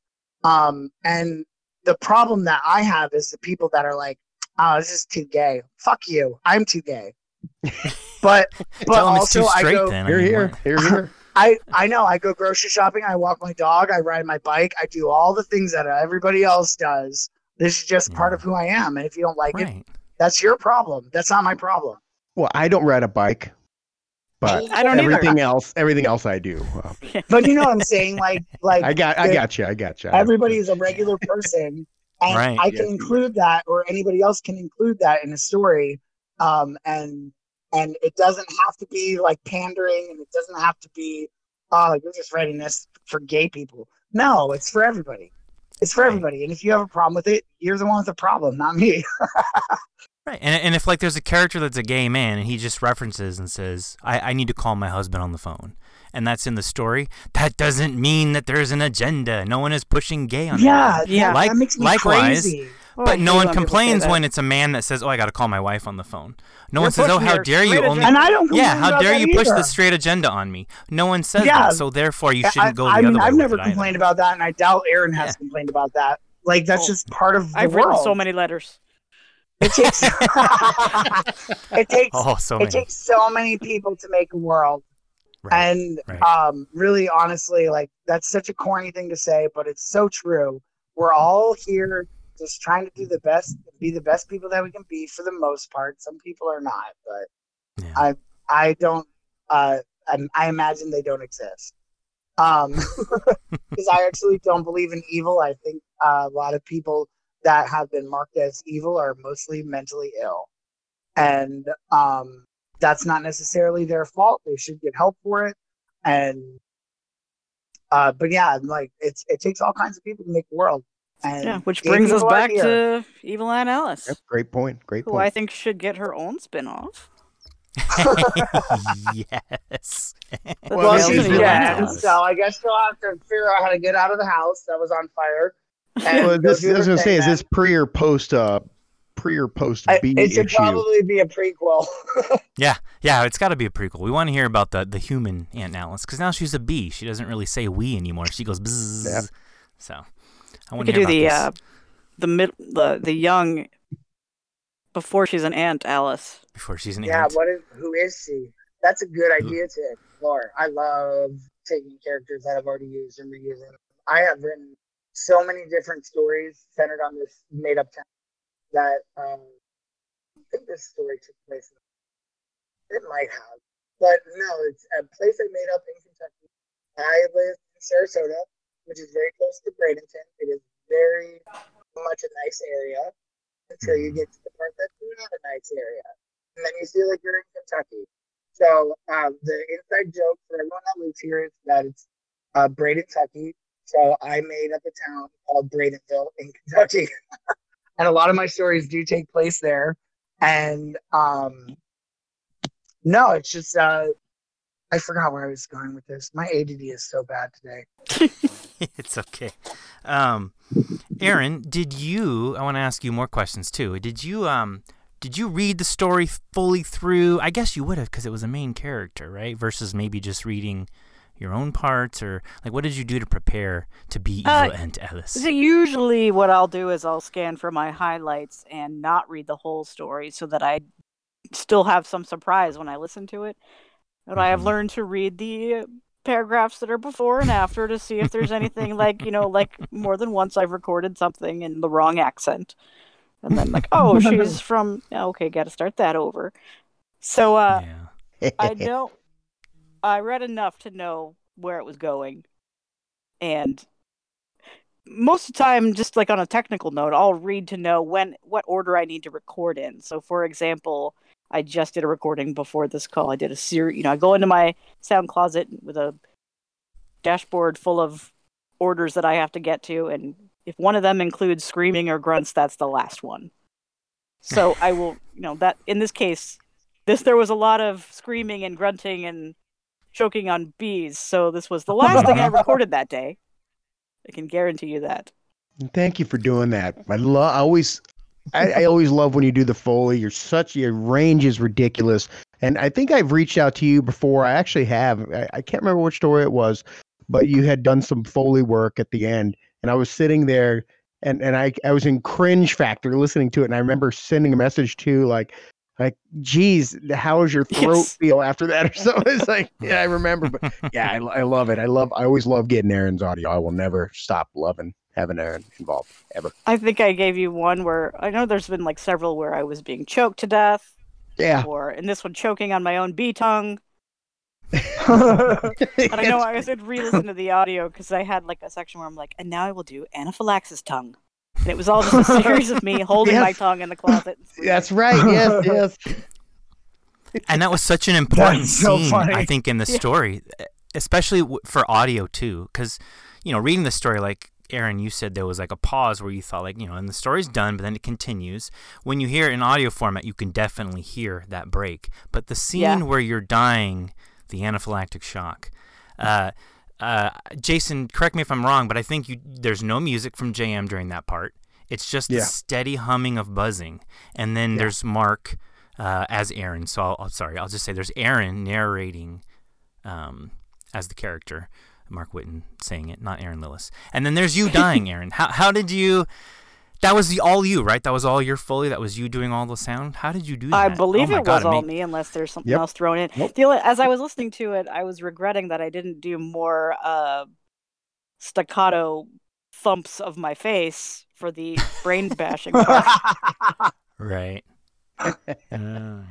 Um, and the problem that I have is the people that are like oh, this is too gay. Fuck you. I'm too gay. But but Tell him it's also too I straight go then. I here, mean, here, what- here, here. I I know I go grocery shopping, I walk my dog, I ride my bike, I do all the things that everybody else does. This is just part of who I am. And if you don't like it, that's your problem. That's not my problem. Well, I don't ride a bike, but I don't either. everything else, everything else I do. But you know what I'm saying? Like like I got, I got you, I got you. everybody is a regular person and Right. i can Yes. include that or anybody else can include that in a story um and and it doesn't have to be like pandering and it doesn't have to be oh you're just writing this for gay people no it's for everybody it's for everybody and if you have a problem with it you're the one with the problem not me Right. And, and if like there's a character that's a gay man and he just references and says, I, I need to call my husband on the phone. And that's in the story. That doesn't mean that there's an agenda. No one is pushing gay on yeah anyone. Yeah. Like- that makes me likewise, crazy Oh, But no one when people say complains when it's a man that says, "Oh, I got to call my wife on the phone." No You're one says, "Oh, how dare you straight only?" and i don't Yeah, how dare that you push the straight agenda on me? No one says Yeah. that, so therefore you shouldn't go the I, other mean, way. I've never it either. complained about that, and I doubt Erin has Yeah. complained about that. Like that's Oh. just part of the I've world. written so many letters. It takes it takes Oh, so it takes so many people to make a world. Right. And right. um really honestly, like that's such a corny thing to say, but it's so true. We're all here just trying to do the best be the best people that we can be for the most part. Some people are not, but Yeah. I I don't uh I, I imagine they don't exist. Um because I actually don't believe in evil. I think uh, a lot of people that have been marked as evil are mostly mentally ill. And um, that's not necessarily their fault. They should get help for it. And uh, but yeah, like it's it takes all kinds of people to make the world. And Yeah, which brings us back here. to Evil Ann Alice, Yep, great point. Great who point. I think should get her own spin-off. yes. That's well, what she's Evil Evil Ann Ann dead, so I guess she'll have to figure out how to get out of the house that was on fire. and well, this, I was her gonna say, thing is this pre or post? Uh, pre or post I, B it should issue? probably be a prequel. Yeah, yeah, it's got to be a prequel. We want to hear about the the human Aunt Alice because now she's a bee. She doesn't really say we anymore. She goes bzzz. Yeah. So I We want to could do the this uh, the mid the the young before she's an aunt, Alice. before she's an Yeah, aunt. Yeah, what is who is she? That's a good idea to explore. I love taking characters that I've already used and reusing. I have written so many different stories centered on this made up town that um, I think this story took place. In, it might have, but no, it's a place I made up in Kentucky. I live in Sarasota, which is very close to Bradenton. It is very much a nice area until you get to the part that's not a nice area and then you feel like you're in Kentucky. So um, the inside joke for everyone that lives here is that it's uh, Braden, Kentucky. So I made up a town called Bradenville in Kentucky, and a lot of my stories do take place there. And um, no, it's just uh, I forgot where I was going with this. My ADD is so bad today. it's okay. Um, Erin, did you? I want to ask you more questions too. Did you um? Did you read the story fully through? I guess you would have because it was a main character, right? Versus maybe just reading your own parts, or like, what did you do to prepare to be Eva Uh, and Ellis? So usually, what I'll do is I'll scan for my highlights and not read the whole story, so that I still have some surprise when I listen to it. But I have Mhm. learned to read the paragraphs that are before and after to see if there's anything like you know, like more than once I've recorded something in the wrong accent, and then like, oh, she's from okay, got to start that over. So uh, yeah. I know I read enough to know where it was going. And most of the time, just like on a technical note, I'll read to know when what order I need to record in. So for example, I just did a recording before this call. I did a series, you know, I go into my sound closet with a dashboard full of orders that I have to get to and if one of them includes screaming or grunts, that's the last one. So I will, you know, that in this case, this there was a lot of screaming and grunting and choking on bees. So this was the last thing I recorded that day. I can guarantee you that. Thank you for doing that. I love. I always, I, I always love when you do the foley. You're such your range is ridiculous, and I think I've reached out to you before. I actually have. I, I can't remember which story it was, but you had done some foley work at the end, and I was sitting there, and and I I was in cringe factor listening to it, and I remember sending a message to like. Like, geez, how does your throat Yes. feel after that or something? It's like, yeah, I remember, but yeah, I, I love it. I love, I always love getting Erin's audio. I will never stop loving having Erin involved ever. I think I gave you one where I know there's been like several where I was being choked to death, Yeah. or in this one choking on my own bee tongue. And I know I did re-listen to the audio because I had like a section where I'm like, and now I will do anaphylaxis tongue, and it was all just a series of me holding my tongue in the closet. That's right. Yes, yes. and that was such an important so scene funny. i think in the Yeah. story especially w- for audio too because you know reading the story like erin you said there was like a pause where you thought like you know and the story's done but then it continues when you hear it in audio format you can definitely hear that break but the scene Yeah. where you're dying the anaphylactic shock uh, uh, Jason, correct me if I'm wrong, but I think you there's no music from JM during that part. It's just Yeah. a steady humming of buzzing, and then Yeah. there's Mark uh, as Erin. So I'll, I'll sorry, I'll just say there's Erin narrating um, as the character, Mark Witten saying it, not Erin Lillis. And then there's you dying, Erin. How how did you? That was the all you, right? That was all your Foley. That was you doing all the sound. How did you do that? I believe oh it God, was all ma- me, unless there's something Yep. else thrown in. Nope. The only, as I was listening to it, I was regretting that I didn't do more uh, staccato thumps of my face for the brain bashing part. Right. Alright.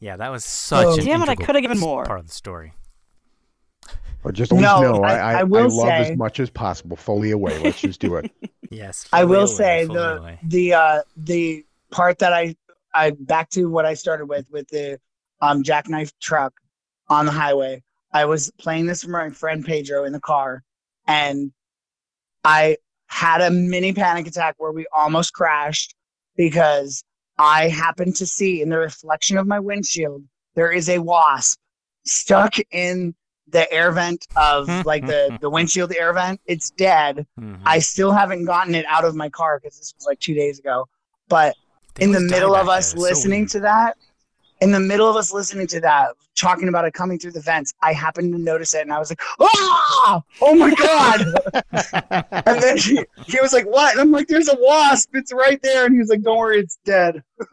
Yeah, that was such Oh, an Damn it, I could have given more. part of the story. But just always No, know I, I- I, I will love say- as much as possible. Fully away. Let's just do it. Yes. I will away, say the away. the uh the part that I I back to what I started with with the um jackknife truck on the highway. I was playing this for my friend Pedro in the car, and I had a mini panic attack where we almost crashed because I happened to see in the reflection of my windshield there is a wasp stuck in the air vent of like the the windshield air vent. It's dead. Mhm. I still haven't gotten it out of my car because this was like two days ago. But They in the middle of us so listening weird. to that, in the middle of us listening to that, talking about it coming through the vents, I happened to notice it and I was like, ah, oh my God. and then he, he was like, what? And I'm like, there's a wasp. It's right there. And he was like, don't worry, it's dead.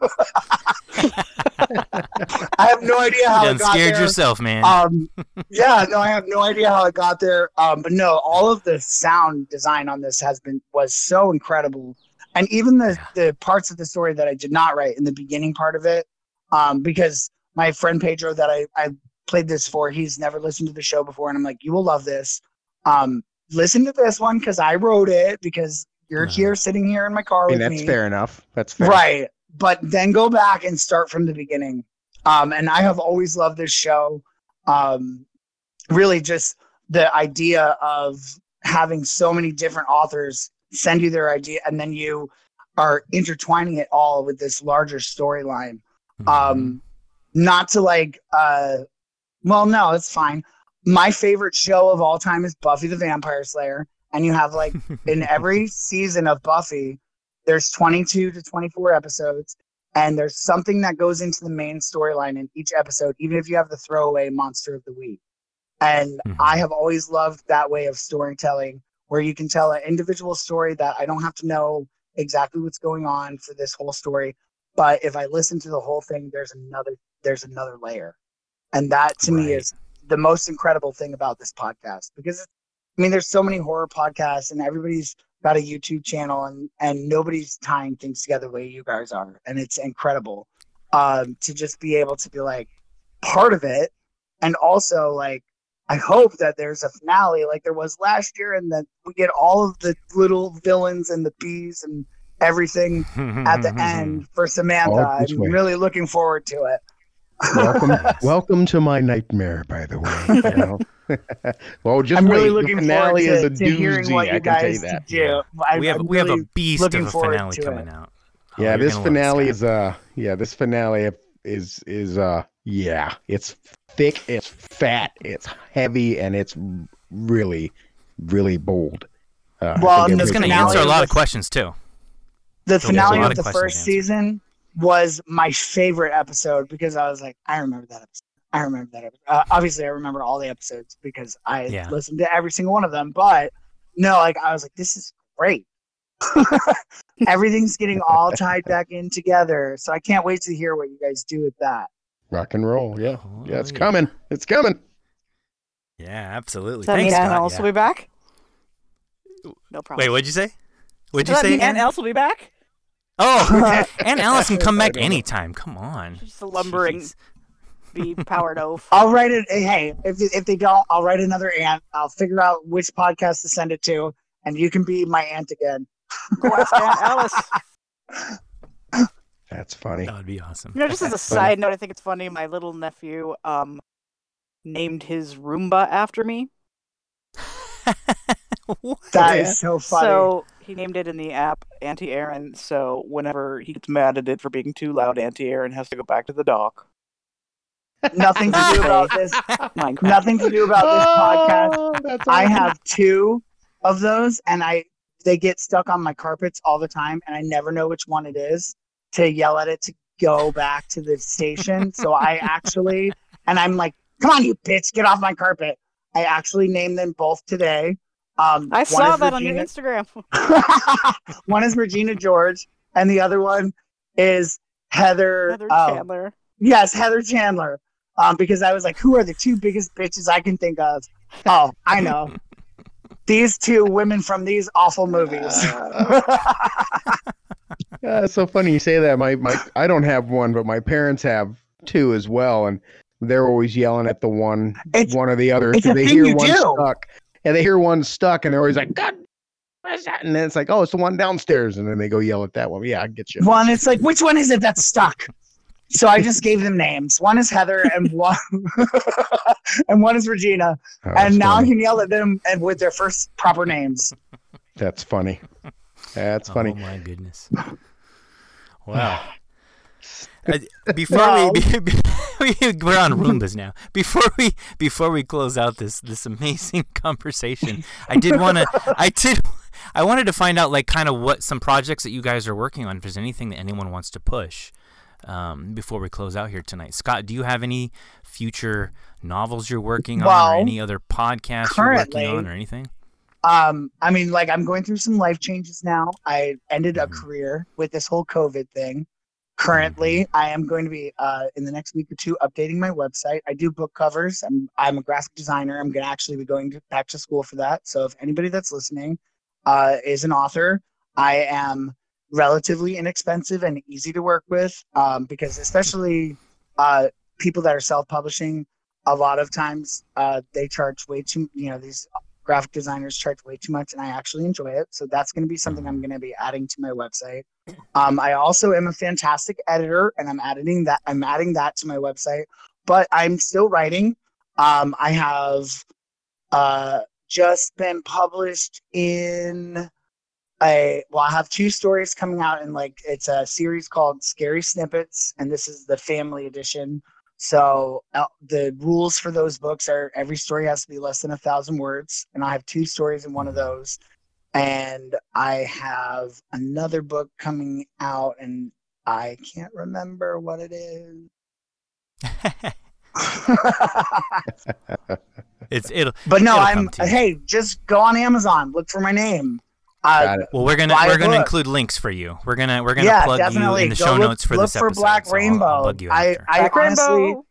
I have no idea how You it got scared there. yourself, man. Um, yeah, no, I have no idea how it got there. Um, but no, all of the sound design on this has been was so incredible, and even the the parts of the story that I did not write in the beginning part of it, um, because my friend Pedro that I I played this for, he's never listened to the show before, and I'm like, you will love this. Um, listen to this one because I wrote it because you're Uh-huh. here sitting here in my car I with mean, that's me. fair enough. That's fair. Right. But then go back and start from the beginning. Um, and I have always loved this show. Um, really, just the idea of having so many different authors send you their idea, and then you are intertwining it all with this larger storyline. Mhm. Um, not to like uh, Well, no, it's fine. My favorite show of all time is Buffy the Vampire Slayer, and you have like in every season of Buffy, there's 22 to 24 episodes, and there's something that goes into the main storyline in each episode, even if you have the throwaway monster of the week. And Mhm. I have always loved that way of storytelling, where you can tell an individual story that I don't have to know exactly what's going on for this whole story, but if I listen to the whole thing, there's another there's another layer, and that to me is the most incredible thing about this podcast because I mean, there's so many horror podcasts, and everybody's got a YouTube channel, and and nobody's tying things together the way you guys are, and it's incredible um, to just be able to be like part of it, and also like I hope that there's a finale like there was last year, and that we get all of the little villains and the bees and everything at the end for Samantha. I'm way. really looking forward to it. Welcome, welcome to my nightmare. By the way, you know? well, just I'm wait. really the looking forward finale to, is a to hearing what you I guys you do. Yeah. I, we have I'm we have a beast looking of a finale coming it. out. Oh, Yeah, this finale is uh yeah, this finale is is uh yeah, it's thick, it's fat, it's heavy, and it's really really bold. Uh, Well, think and It's going to answer a lot was- of questions too. The There's a finale of of the first season was my favorite episode because I was like, I remember that episode. I remember that. Episode. Uh, obviously, I remember all the episodes because I Yeah. listened to every single one of them. But no, like I was like, this is great. Everything's getting all tied back in together, so I can't wait to hear what you guys do with that. rock and roll. Yeah, Oh, yeah, it's yeah. coming. It's coming. Yeah, absolutely. Does that Thanks, mean Ann Scott. Ellis Yeah. will be back? No problem. Wait, what'd you say? What'd you say? mean Ann Ann? Will be back? Oh, Ann Alice can come back anytime. Come on. She's a lumbering, Jeez. be powered off. I'll write it. Hey, if if they don't, I'll write another aunt. I'll figure out which podcast to send it to, and you can be my aunt again. Go ask Aunt Alice. That's funny. That would be awesome. You know, just as a side note, I think it's funny. My little nephew um named his Roomba after me. What? That so funny. So he named it in the app Auntie Erin. So whenever he gets mad at it for being too loud, Auntie Erin has to go back to the dock. nothing to do about this. Minecraft. Nothing to do about this oh, podcast. Oh, I have two of those, and I they get stuck on my carpets all the time, and I never know which one it is to yell at it to go back to the station. so I actually, and I'm like, "Come on, you bitch, get off my carpet!" I actually named them both today. Um, I saw is that on your Instagram. one is Regina George, and the other one is Heather. Heather oh, Chandler. Yes, Heather Chandler. Um, because I was like, who are the two biggest bitches I can think of? Oh, I know. these two women from these awful movies. Yeah, it's so funny you say that. My my I don't have one, but my parents have two as well, and they're always yelling at the one It's- one or the other. it's So a they thing hear you one do. stuck. Yeah, they hear one stuck, and they're always like, "God, what is that?" And then it's like, "Oh, it's the one downstairs," and then they go yell at that one. Yeah, I get you. one, it's like, which one is it that's stuck? So I just gave them names. One is Heather, and one and one is Regina. Oh, and now I can yell at them and with their first proper names. that's funny. That's oh funny. Oh my goodness. Wow. Uh, before No. we, we we're on Roombas now. Before we before we close out this this amazing conversation, I did want to I did I wanted to find out like kind of what some projects that you guys are working on. If there's anything that anyone wants to push um, before we close out here tonight, Scott, do you have any future novels you're working on, or any other podcasts you're working on, or anything? Um, I mean, like I'm going through some life changes now. I ended a Mhm. career with this whole COVID thing. Currently. I am going to be uh, in the next week or two updating my website. I do book covers. I'm I'm a graphic designer. I'm going to actually be going to, back to school for that. So if anybody that's listening uh, is an author, I am relatively inexpensive and easy to work with um, because especially uh, people that are self-publishing, a lot of times uh, they charge way too. You know these graphic designers charge way too much and I actually enjoy it. So that's going to be something I'm going to be adding to my website. Um, I also am a fantastic editor and I'm adding that I'm adding that to my website, but I'm still writing. Um, I have uh, just been published in a well, I have two stories coming out in like it's a series called Scary Snippets and this is the family edition. So uh, the rules for those books are every story has to be less than a thousand words, and I have two stories in one of those. And I have another book coming out, and I can't remember what it is. it's it'll. but no, It'll I'm hey, just go on Amazon, look for my name. Uh, Got it. Well, we're gonna we're gonna book. include links for you. We're gonna we're gonna yeah, plug definitely. you in the Go show look, notes for look this for episode. Black so I'll- I'll bug you I. I Black honestly, Rainbow.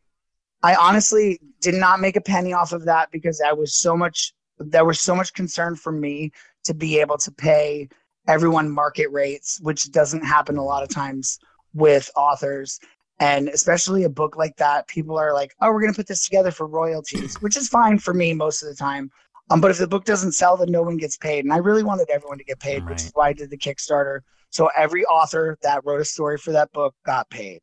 I honestly did not make a penny off of that because I was so much there was so much concern for me to be able to pay everyone market rates, which doesn't happen a lot of times with authors. And especially a book like that, people are like, "Oh, we're gonna put this together for royalties," which is fine for me most of the time. Um, but if the book doesn't sell, then no one gets paid. And I really wanted everyone to get paid, which is why I did the Kickstarter. So every author that wrote a story for that book got paid.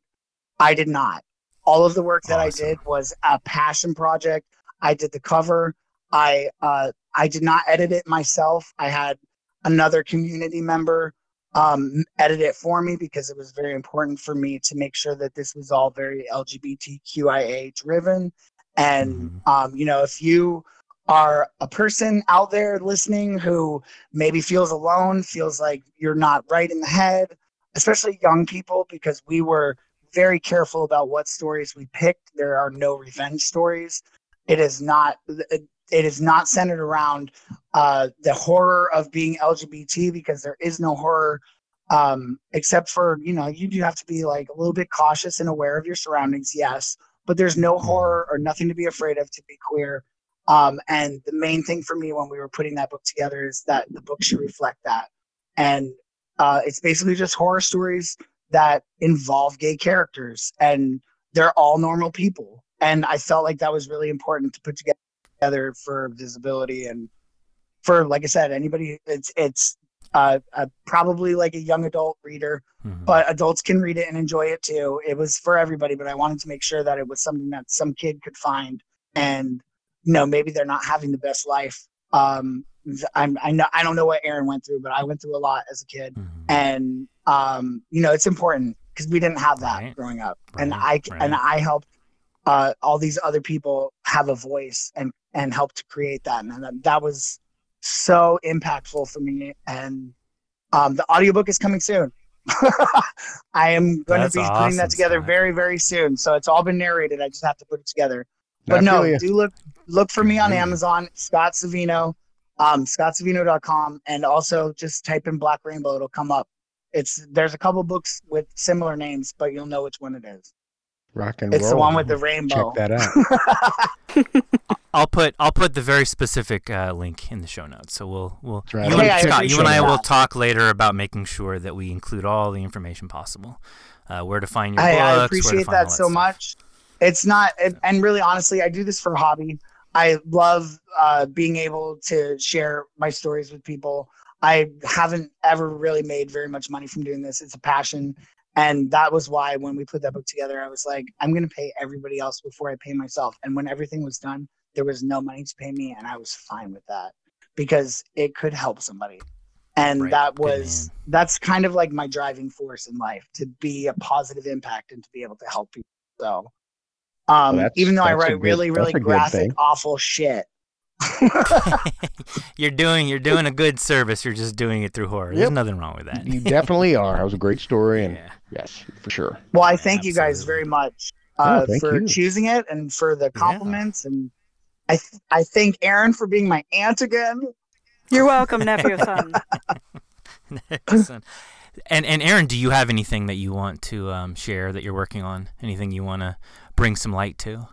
I did not. All of the work that Awesome. I did was a passion project. I did the cover. I uh, I did not edit it myself. I had another community member um, edit it for me because it was very important for me to make sure that this was all very LGBTQIA driven. And um, you know, if you are a person out there listening who maybe feels alone, feels like you're not right in the head, especially young people, because we were very careful about what stories we picked. There are no revenge stories. It is not. It, it is not centered around uh, the horror of being LGBT because there is no horror, um, except for you know you do have to be like a little bit cautious and aware of your surroundings. Yes, but there's no horror or nothing to be afraid of to be queer. Um, and the main thing for me when we were putting that book together is that the book should reflect that. And uh, it's basically just horror stories that involve gay characters, and they're all normal people. And I felt like that was really important to put together for visibility and for, like I said, anybody. It's it's uh, uh, probably like a young adult reader, Mhm. but adults can read it and enjoy it too. It was for everybody, but I wanted to make sure that it was something that some kid could find and you know maybe they're not having the best life. Um, I'm I know I don't know what Erin went through, but I went through a lot as a kid, Mhm. and um, you know it's important because we didn't have that Right. growing up, and I Right, and. I helped uh, all these other people have a voice and and help to create that, and that, that was so impactful for me. And um, the audiobook is coming soon. I am going That's to be putting that together very, very soon. So it's all been narrated. I just have to put it together. I But no, feel do look look for me on Mhm. Amazon, Scott Savino, um, scottsavino.com, and also just type in Black Rainbow. It'll come up. It's there's a couple books with similar names, but you'll know which one it is. Rock and roll. It's roll. the one with the rainbow. Check that out. I'll put I'll put the very specific uh, link in the show notes. So we'll we'll That's right. you Hey, and I Scott, you and I will talk later about making sure that we include all the information possible. Uh, where to find your I, books. I where to appreciate find that so stuff. much. It's not, it, and really, honestly, I do this for a hobby. I love uh, being able to share my stories with people. I haven't ever really made very much money from doing this. It's a passion. And that was why when we put that book together, I was like, I'm going to pay everybody else before I pay myself. And when everything was done, there was no money to pay me. And I was fine with that because it could help somebody. And Right. that was, that's kind of like my driving force in life to be a positive impact and to be able to help people. So, um, that's- even though I write good- really, really graphic, awful shit. you're doing you're doing a good service. You're just doing it through horror. There's nothing wrong with that. You definitely are. That was a great story, and Yeah. yes, for sure. Well, I thank you guys very much Oh, uh, thank for you. choosing it and for the compliments. And I, th- I thank Erin for being my aunt again. You're welcome, nephew, son. Excellent. And and Erin, do you have anything that you want to um, share that you're working on? Anything you want to bring some light to?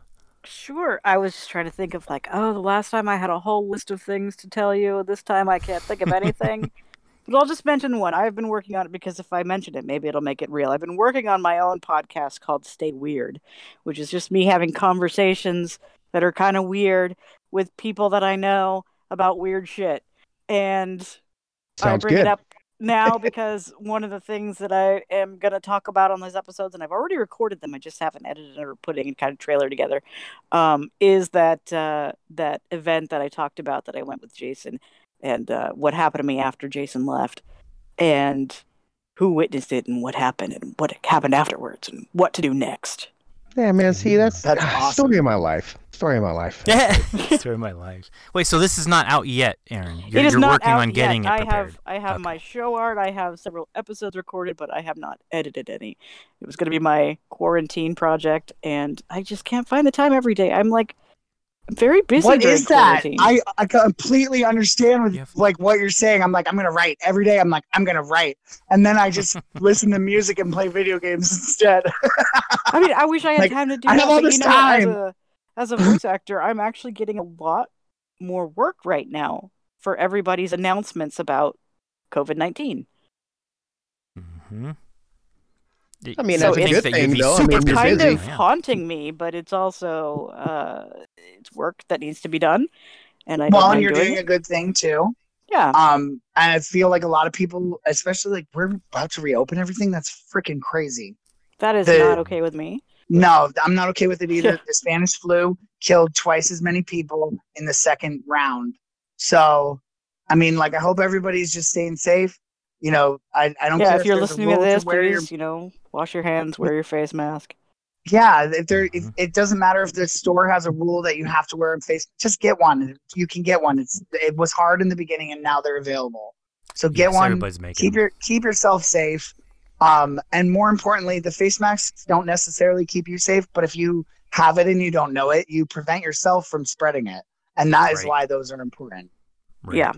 Sure. I was just trying to think of like, oh, the last time I had a whole list of things to tell you. This time I can't think of anything. but I'll just mention one. I've been working on it because if I mention it, maybe it'll make it real. I've been working on my own podcast called Stay Weird, which is just me having conversations that are kind of weird with people that I know about weird shit. And I Sounds bring good. it up now because one of the things that I am going to talk about on those episodes, and I've already recorded them, I just haven't edited or put any kind of trailer together, um, is that uh, that event that I talked about that I went with Jason and uh, what happened to me after Jason left, and who witnessed it and what happened and what happened afterwards and what to do next. Yeah, man. See, that's That's awesome. story of my life. Story of my life. Yeah, story of my life. Wait, so this is not out yet, Erin? You're, it is you're not working out on getting yet. it prepared. I have I have Okay. my show art. I have several episodes recorded, but I have not edited any. It was going to be my quarantine project, and I just can't find the time every day. I'm like very busy. What during is that? quarantine. I, I completely understand with You have- like what you're saying. I'm like, I'm gonna write every day. I'm like, I'm gonna write, and then I just listen to music and play video games instead. I mean, I wish I had Like, time to do I that. have all this you know, what, as time. a as a voice actor, I'm actually getting a lot more work right now for everybody's announcements about COVID nineteen. Mm-hmm. I mean, So that's a it's good thing, you'd be though. I mean, kind busy. of haunting me, but it's also uh, it's work that needs to be done, and I don't well, and you're doing doing a good thing too. Yeah, Um, and I feel like a lot of people, especially like we're about to reopen everything. That's freaking crazy. that is the- not okay with me. No, I'm not okay with it either. The Spanish flu killed twice as many people in the second round. So, I mean, like, I hope everybody's just staying safe. You know, I, I don't Yeah, care if you're there's listening to rule this, wear your- please, you know, wash your hands, wear your face mask. yeah, if there, if, Mhm. it doesn't matter if the store has a rule that you have to wear a face. Just get one. You can get one. It's it was hard in the beginning, and now they're available. So get Yes, one. Everybody's making keep your keep yourself safe um and more importantly the face masks don't necessarily keep you safe but if you have it and you don't know it you prevent yourself from spreading it and that is Right. why those are important Right. Yeah.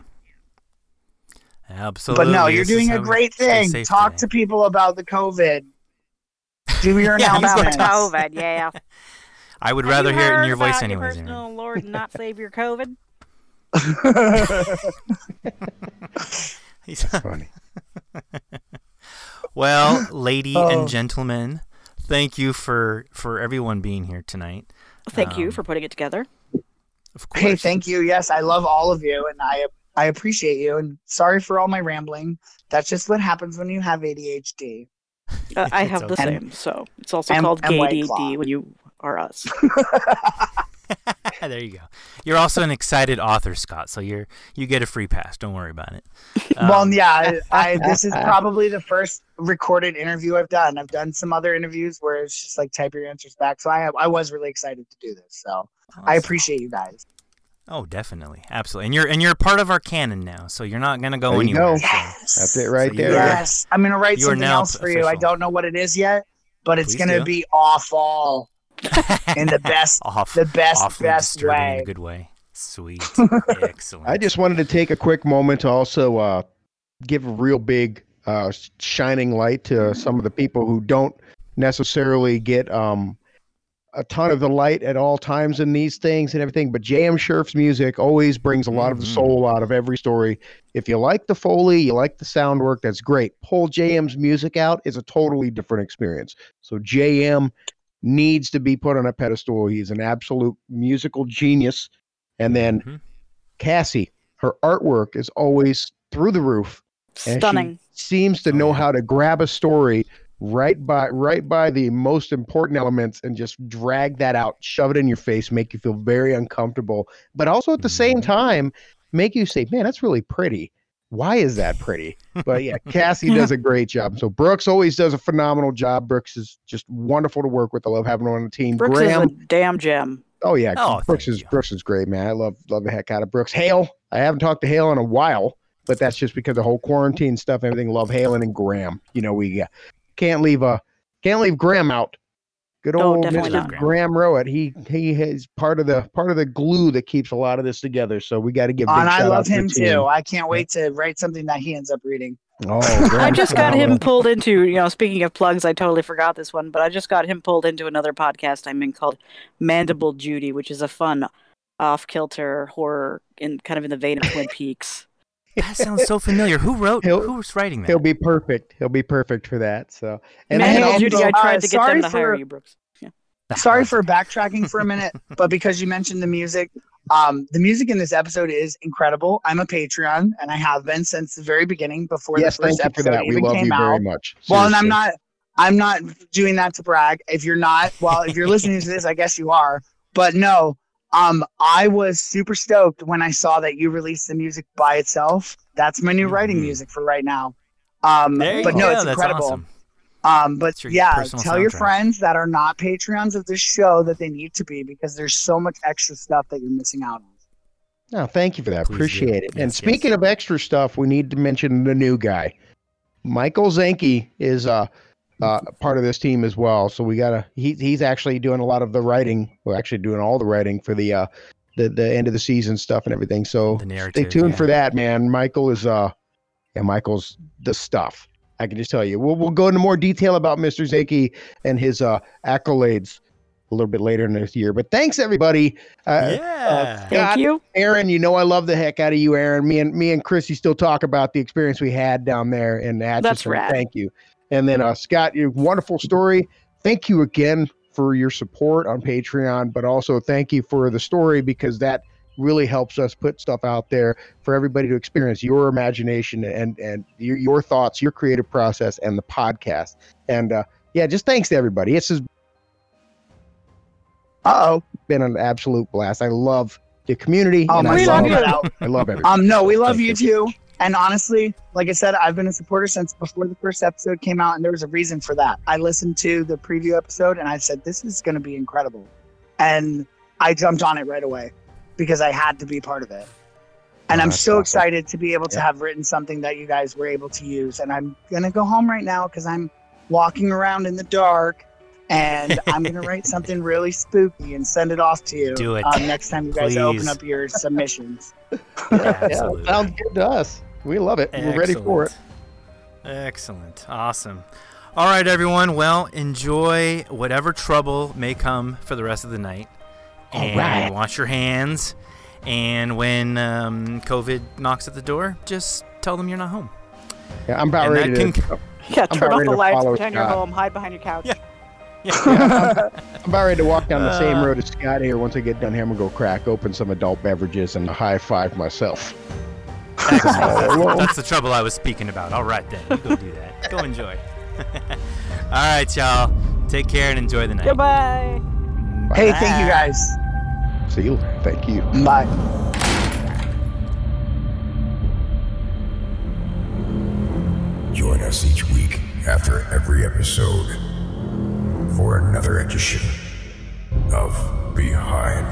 Absolutely. but no you're doing a great thing safe talk today. to people about the covid do your Yeah, About Announcements. announcements COVID, yeah. I would Have rather hear it in your voice about anyways. Your Erin. personal Lord not save your COVID. He's- Funny. well, lady Oh. and gentlemen, thank you for for everyone being here tonight. Thank you Um, for putting it together. Of course. hey thank you yes i love all of you and i i appreciate you and sorry for all my rambling that's just what happens when you have adhd Uh, I It's have the same, so it's also And- called and gay Claw. DD when you are us. there you go. You're also an excited author, Scott. So you're you get a free pass. Don't worry about it. well, Um, yeah, I, I this is probably the first recorded interview I've done. I've done some other interviews where it's just like type your answers back. So I I was really excited to do this. So I appreciate you guys. Oh, definitely, absolutely. And you're and you're part of our canon now, so you're not gonna go There you anywhere. go. so- Yes, That's it right So there. Yes, I'm gonna write You are something else for you. I don't know what it is yet, but it's Please gonna do. be awful in the best off, the best best disturbing in way. a good way. Sweet, excellent. I just wanted to take a quick moment to also uh, give a real big uh, shining light to some of the people who don't necessarily get um, a ton of the light at all times in these things and everything. But J.M. Scherf's music always brings a lot of the Mhm. soul out of every story. If you like the Foley, you like the sound work, that's great. Pull J.M.'s music out is a totally different experience. So J.M. needs to be put on a pedestal. He's an absolute musical genius. And then Mhm. Cassie, her artwork is always through the roof. and she Stunning. seems to Oh, know how to grab a story right by right by the most important elements and just drag that out, shove it in your face, make you feel very uncomfortable, but also at the same Mhm. time make you say, "Man, that's really pretty." Why is that pretty? But yeah, Cassie does a great job. So Brooks always does a phenomenal job. Brooks is just wonderful to work with. I love having her on the team. Brooks Graham, is a damn gem. Oh yeah, Oh, Brooks is you. Brooks is great, man. I love love the heck out of Brooks. Hale, I haven't talked to Hale in a while, but that's just because the whole quarantine stuff, everything. Love Halen and Graham. You know, we uh, can't leave uh can't leave Graham out. Good old definitely Mr. not. Graham Rowett. He he is part of the part of the glue that keeps a lot of this together. So we got to give. big And I love him team. too. I can't wait to write something that he ends up reading. Oh, I just got him pulled into, you know, speaking of plugs, I totally forgot this one, but I just got him pulled into another podcast I'm in called Mandible Judy, which is a fun off kilter horror in kind of in the vein of Twin Peaks. That sounds so familiar. Who wrote? He'll- who was writing that? He'll be perfect. He'll be perfect for that. So and Man, also, Judy, I uh, tried to get them to hire you, Brooks. Yeah. Sorry for backtracking for a minute, but because you mentioned the music, um, the music in this episode is incredible. I'm a Patreon, and I have been since the very beginning before yes, the first thank you for episode that. We even love came you out. very much. Well, and I'm not I'm not doing that to brag. If you're not, well, if you're listening to this, I guess you are. But no, um, I was super stoked when I saw that you released the music by itself. That's my new writing Mhm. music for right now. Um, There you but no, it's That's incredible. awesome. Um, but your yeah, personal tell your friends that are not Patreons of this show that they need to be because there's so much extra stuff that you're missing out on. No, thank you for that. Please do. Appreciate it. and speaking yes. of extra stuff, we need to mention the new guy. Michael Zanke is uh, uh, part of this team as well. So we gotta. He, he's actually doing a lot of the writing. We're actually doing all the writing for the uh, the the end of the season stuff and everything. So stay tuned yeah. for that, man. Michael is uh, yeah, Michael's the stuff. I can just tell you. We'll we'll go into more detail about Mr. Zanke and his uh accolades a little bit later in this year. But thanks everybody. Uh, Yeah. God. Thank you. Erin, you know I love the heck out of you, Erin. Me and me and Chrissy still talk about the experience we had down there in Atchison. That's rad. Thank you. And then uh, Scott, your wonderful story. Thank you again for your support on Patreon, but also thank you for the story because that really helps us put stuff out there for everybody to experience your imagination and and your, your thoughts, your creative process, and the podcast. And uh, yeah, just thanks to everybody. It's just Uh oh. been an absolute blast. I love the community. Oh and I love. I love everybody. Um, no, we love Thank you too. And honestly, like I said, I've been a supporter since before the first episode came out, and there was a reason for that. I listened to the preview episode and I said, this is going to be incredible. And I jumped on it right away because I had to be part of it. And Oh, I'm so awesome. excited to be able to Yeah. have written something that you guys were able to use. And I'm going to go home right now because I'm walking around in the dark. And I'm gonna write something really spooky and send it off to you. Do it. Um, next time you guys open up your submissions. Absolutely. Yeah, sounds good to us. We love it. We're ready for it. Excellent. Excellent. Awesome. All right, everyone. Well, enjoy whatever trouble may come for the rest of the night. All And right. wash your hands. And when um, COVID knocks at the door, just tell them you're not home. Yeah, I'm about And ready to. can- Yeah, turn off the lights, pretend you're home, hide behind your couch. Yeah. Yeah. I'm about ready to walk down the same Uh, road as Scott here. Once I get done here, I'm gonna go crack open some adult beverages and high five myself. Excellent. That's the trouble I was speaking about. All right, then. You go do that. Go enjoy. All right, y'all. Take care and enjoy the night. Goodbye. hey, thank you guys. See you. Thank you. Bye. Join us each week after every episode for another edition of Behind